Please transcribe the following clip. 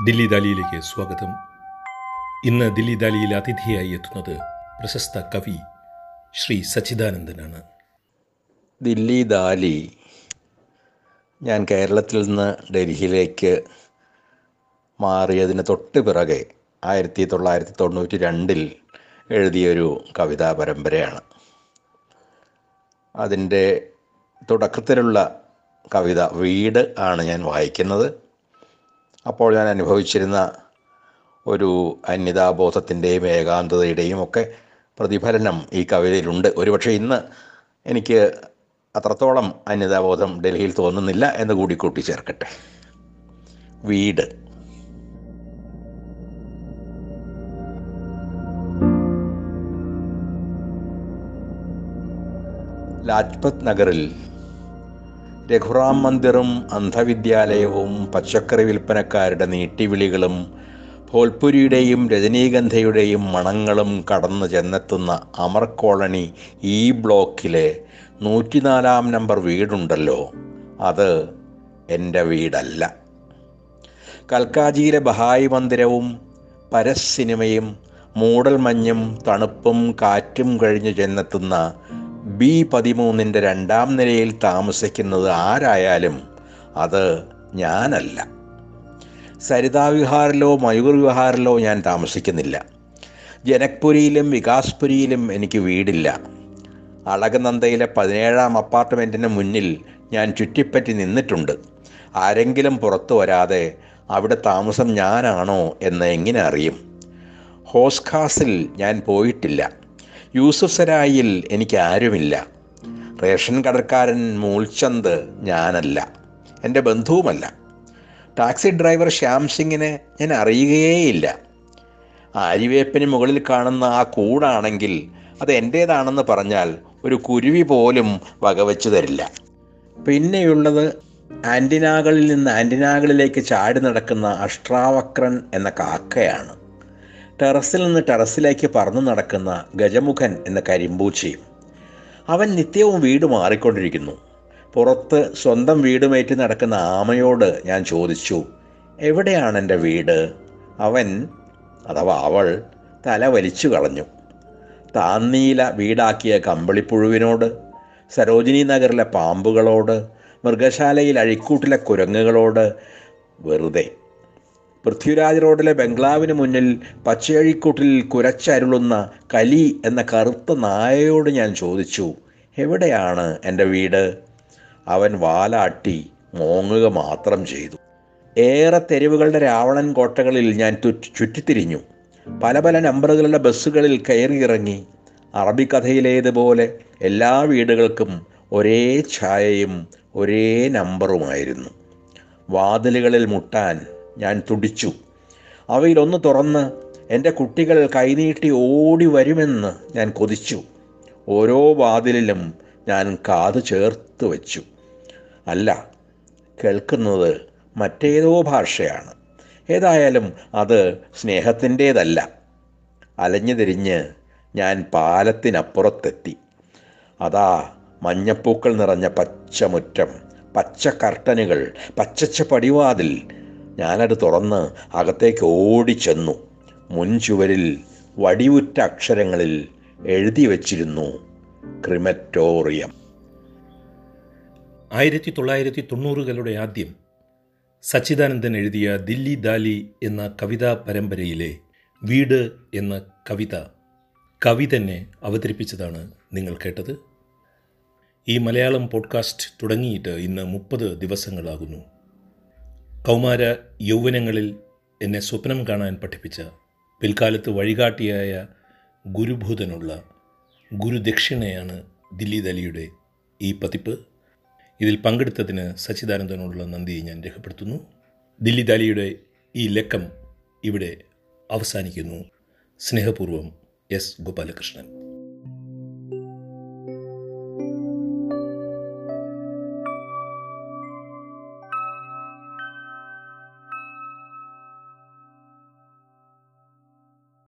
ദില്ലി ദാലിയിലേക്ക് സ്വാഗതം. ഇന്ന് ദില്ലി ദാലിയിൽ അതിഥിയായി എത്തുന്നത് പ്രശസ്ത കവി ശ്രീ സച്ചിദാനന്ദനാണ്. ദില്ലി ദാലി ഞാൻ കേരളത്തിൽ നിന്ന് ഡൽഹിയിലേക്ക് മാറിയതിന് തൊട്ട് പിറകെ ആയിരത്തി തൊള്ളായിരത്തി തൊണ്ണൂറ്റി രണ്ടിൽ എഴുതിയൊരു കവിതാ പരമ്പരയാണ്. അതിന്റെ തുടക്കത്തിലുള്ള കവിത വീട് ആണ് ഞാൻ വായിക്കുന്നത്. അപ്പോൾ ഞാൻ അനുഭവിച്ചിരുന്ന ഒരു അന്യതാബോധത്തിന്റെയും ഏകാന്തതയുടെയും ഒക്കെ പ്രതിഫലനം ഈ കവിതയിലുണ്ട്. ഒരുപക്ഷെ ഇന്ന് എനിക്ക് അത്രത്തോളം അന്യതാബോധം ഡൽഹിയിൽ തോന്നുന്നില്ല എന്ന് കൂടി കൂട്ടിച്ചേർക്കട്ടെ. വീട്. ലാജ്പത് നഗറിൽ രഘുറാം മന്ദിറും അന്ധവിദ്യാലയവും പച്ചക്കറി വിൽപ്പനക്കാരുടെ നീട്ടിവിളികളും ഭോൽപുരിയുടെയും രജനീഗന്ധയുടെയും മണങ്ങളും കടന്നു ചെന്നെത്തുന്ന അമർ കോളനി ഈ ബ്ലോക്കിലെ നൂറ്റിനാലാം നമ്പർ വീടുണ്ടല്ലോ. അത് എന്റെ വീടല്ല. കൽക്കാജിയിലെ ബഹായി മന്ദിരവും പരസ് സിനിമയും മൂടൽമഞ്ഞും തണുപ്പും കാറ്റും കഴിഞ്ഞു ചെന്നെത്തുന്ന ബി പതിമൂന്നിന്റെ രണ്ടാം നിലയിൽ താമസിക്കുന്നത് ആരായാലും അത് ഞാനല്ല. സരിതാ വിഹാറിലോ മയൂർ വിഹാറിലോ ഞാൻ താമസിക്കുന്നില്ല. ജനക്പുരിയിലും വികാസ്പുരിയിലും എനിക്ക് വീടില്ല. അളകനന്ദയിലെ പതിനേഴാം അപ്പാർട്ട്മെന്റിന് മുന്നിൽ ഞാൻ ചുറ്റിപ്പറ്റി നിന്നിട്ടുണ്ട്. ആരെങ്കിലും പുറത്തു വരാതെ അവിടെ താമസം ഞാനാണോ എന്ന് എങ്ങനെ അറിയും? ഹോസ്ഖാസിൽ ഞാൻ പോയിട്ടില്ല. യൂസുഫ് സരായിൽ എനിക്ക് ആരുമില്ല. റേഷൻ കടക്കാരൻ മൂൾചന്ദ് ഞാനല്ല. എന്റെ ബന്ധുവുമല്ല. ടാക്സി ഡ്രൈവർ ശ്യാം സിംഗിനെ ഞാൻ അറിയുകയേയില്ല. ആര്യവേപ്പിന് മുകളിൽ കാണുന്ന ആ കൂടാണെങ്കിൽ അത് എന്റേതാണെന്ന് പറഞ്ഞാൽ ഒരു കുരുവി പോലും വകവെച്ചു തരില്ല. പിന്നെയുള്ളത് ആന്റിനാകളിൽ നിന്ന് ആന്റിനാകളിലേക്ക് ചാടി നടക്കുന്ന അഷ്ട്രാവക്രൻ എന്ന കാക്കയാണ്. ടെറസിൽ നിന്ന് ടെറസിലേക്ക് പറന്നു നടക്കുന്ന ഗജമുഖൻ എന്ന കരിമ്പൂച്ചി. അവൻ നിത്യവും വീട് മാറിക്കൊണ്ടിരിക്കുന്നു. പുറത്ത് സ്വന്തം വീടുമേറ്റ് നടക്കുന്ന ആമയോട് ഞാൻ ചോദിച്ചു എവിടെയാണ് എന്റെ വീട്? അവൻ അഥവാ അവൾ തല വലിച്ചു കളഞ്ഞു. താന്നീല വീടാക്കിയ കമ്പിളിപ്പുഴുവിനോട് സരോജിനി നഗറിലെ പാമ്പുകളോട് മൃഗശാലയിൽ അഴിക്കൂട്ടിലെ കുരങ്ങുകളോട് വെറുതെ പൃഥ്വിരാജ് റോഡിലെ ബംഗ്ലാവിന് മുന്നിൽ പച്ചയഴിക്കൂട്ടിൽ കുരച്ചരുളുന്ന കലി എന്ന കറുത്ത നായയോട് ഞാൻ ചോദിച്ചു എവിടെയാണ് എന്റെ വീട്? അവൻ വാലാട്ടി മോങ്ങുക മാത്രം ചെയ്തു. ഏറെ തെരുവുകളുടെ രാവണൻ കോട്ടകളിൽ ഞാൻ ചുറ്റിത്തിരിഞ്ഞു. പല പല നമ്പറുകളുടെ ബസ്സുകളിൽ കയറിയിറങ്ങി അറബിക്കഥയിലേതുപോലെ എല്ലാ വീടുകൾക്കും ഒരേ ഛായയും ഒരേ നമ്പറുമായിരുന്നു. വാതിലുകളിൽ മുട്ടാൻ ഞാൻ തുടിച്ചു. അവയിലൊന്ന് തുറന്ന് എന്റെ കുട്ടികൾ കൈനീട്ടി ഓടി വരുമെന്ന് ഞാൻ കൊതിച്ചു. ഓരോ വാതിലിലും ഞാൻ കാത് ചേർത്ത് വച്ചു. അല്ല കേൾക്കുന്നത് മറ്റേതോ ഭാഷയാണ്. ഏതായാലും അത് സ്നേഹത്തിന്റേതല്ല. അലഞ്ഞു തിരിഞ്ഞ് ഞാൻ പാലത്തിനപ്പുറത്തെത്തി. അതാ മഞ്ഞപ്പൂക്കൾ നിറഞ്ഞ പച്ചമുറ്റം പച്ച കർട്ടനുകൾ പച്ചച്ച പടിവാതിൽ ഞാനത് തുറന്ന് അകത്തേക്ക് ഓടിച്ചെന്നു. മുൻചുവരിൽ വടിയുറ്റ അക്ഷരങ്ങളിൽ എഴുതി വച്ചിരുന്നു ക്രിമറ്റോറിയം. ആയിരത്തി തൊള്ളായിരത്തി തൊണ്ണൂറുകളുടെ ആദ്യം സച്ചിദാനന്ദൻ എഴുതിയ ദില്ലി ദാലി എന്ന കവിതാ പരമ്പരയിലെ വീട് എന്ന കവിത കവി തന്നെ അവതരിപ്പിച്ചതാണ് നിങ്ങൾ കേട്ടത്. ഈ മലയാളം പോഡ്കാസ്റ്റ് തുടങ്ങിയിട്ട് ഇന്ന് മുപ്പത് ദിവസങ്ങളാകുന്നു. കൗമാര യൗവനങ്ങളിൽ എന്നെ സ്വപ്നം കാണാൻ പഠിപ്പിച്ച പിൽക്കാലത്ത് വഴികാട്ടിയായ ഗുരുഭൂതനുള്ള ഗുരുദക്ഷിണയാണ് ദില്ലി ദലിയുടെ ഈ പതിപ്പ്. ഇതിൽ പങ്കെടുത്തതിന് സച്ചിദാനന്ദനോടുള്ള നന്ദി ഞാൻ രേഖപ്പെടുത്തുന്നു. ദില്ലി ദാലിയുടെ ഈ ലക്കം ഇവിടെ അവസാനിക്കുന്നു. സ്നേഹപൂർവം എസ് ഗോപാലകൃഷ്ണൻ.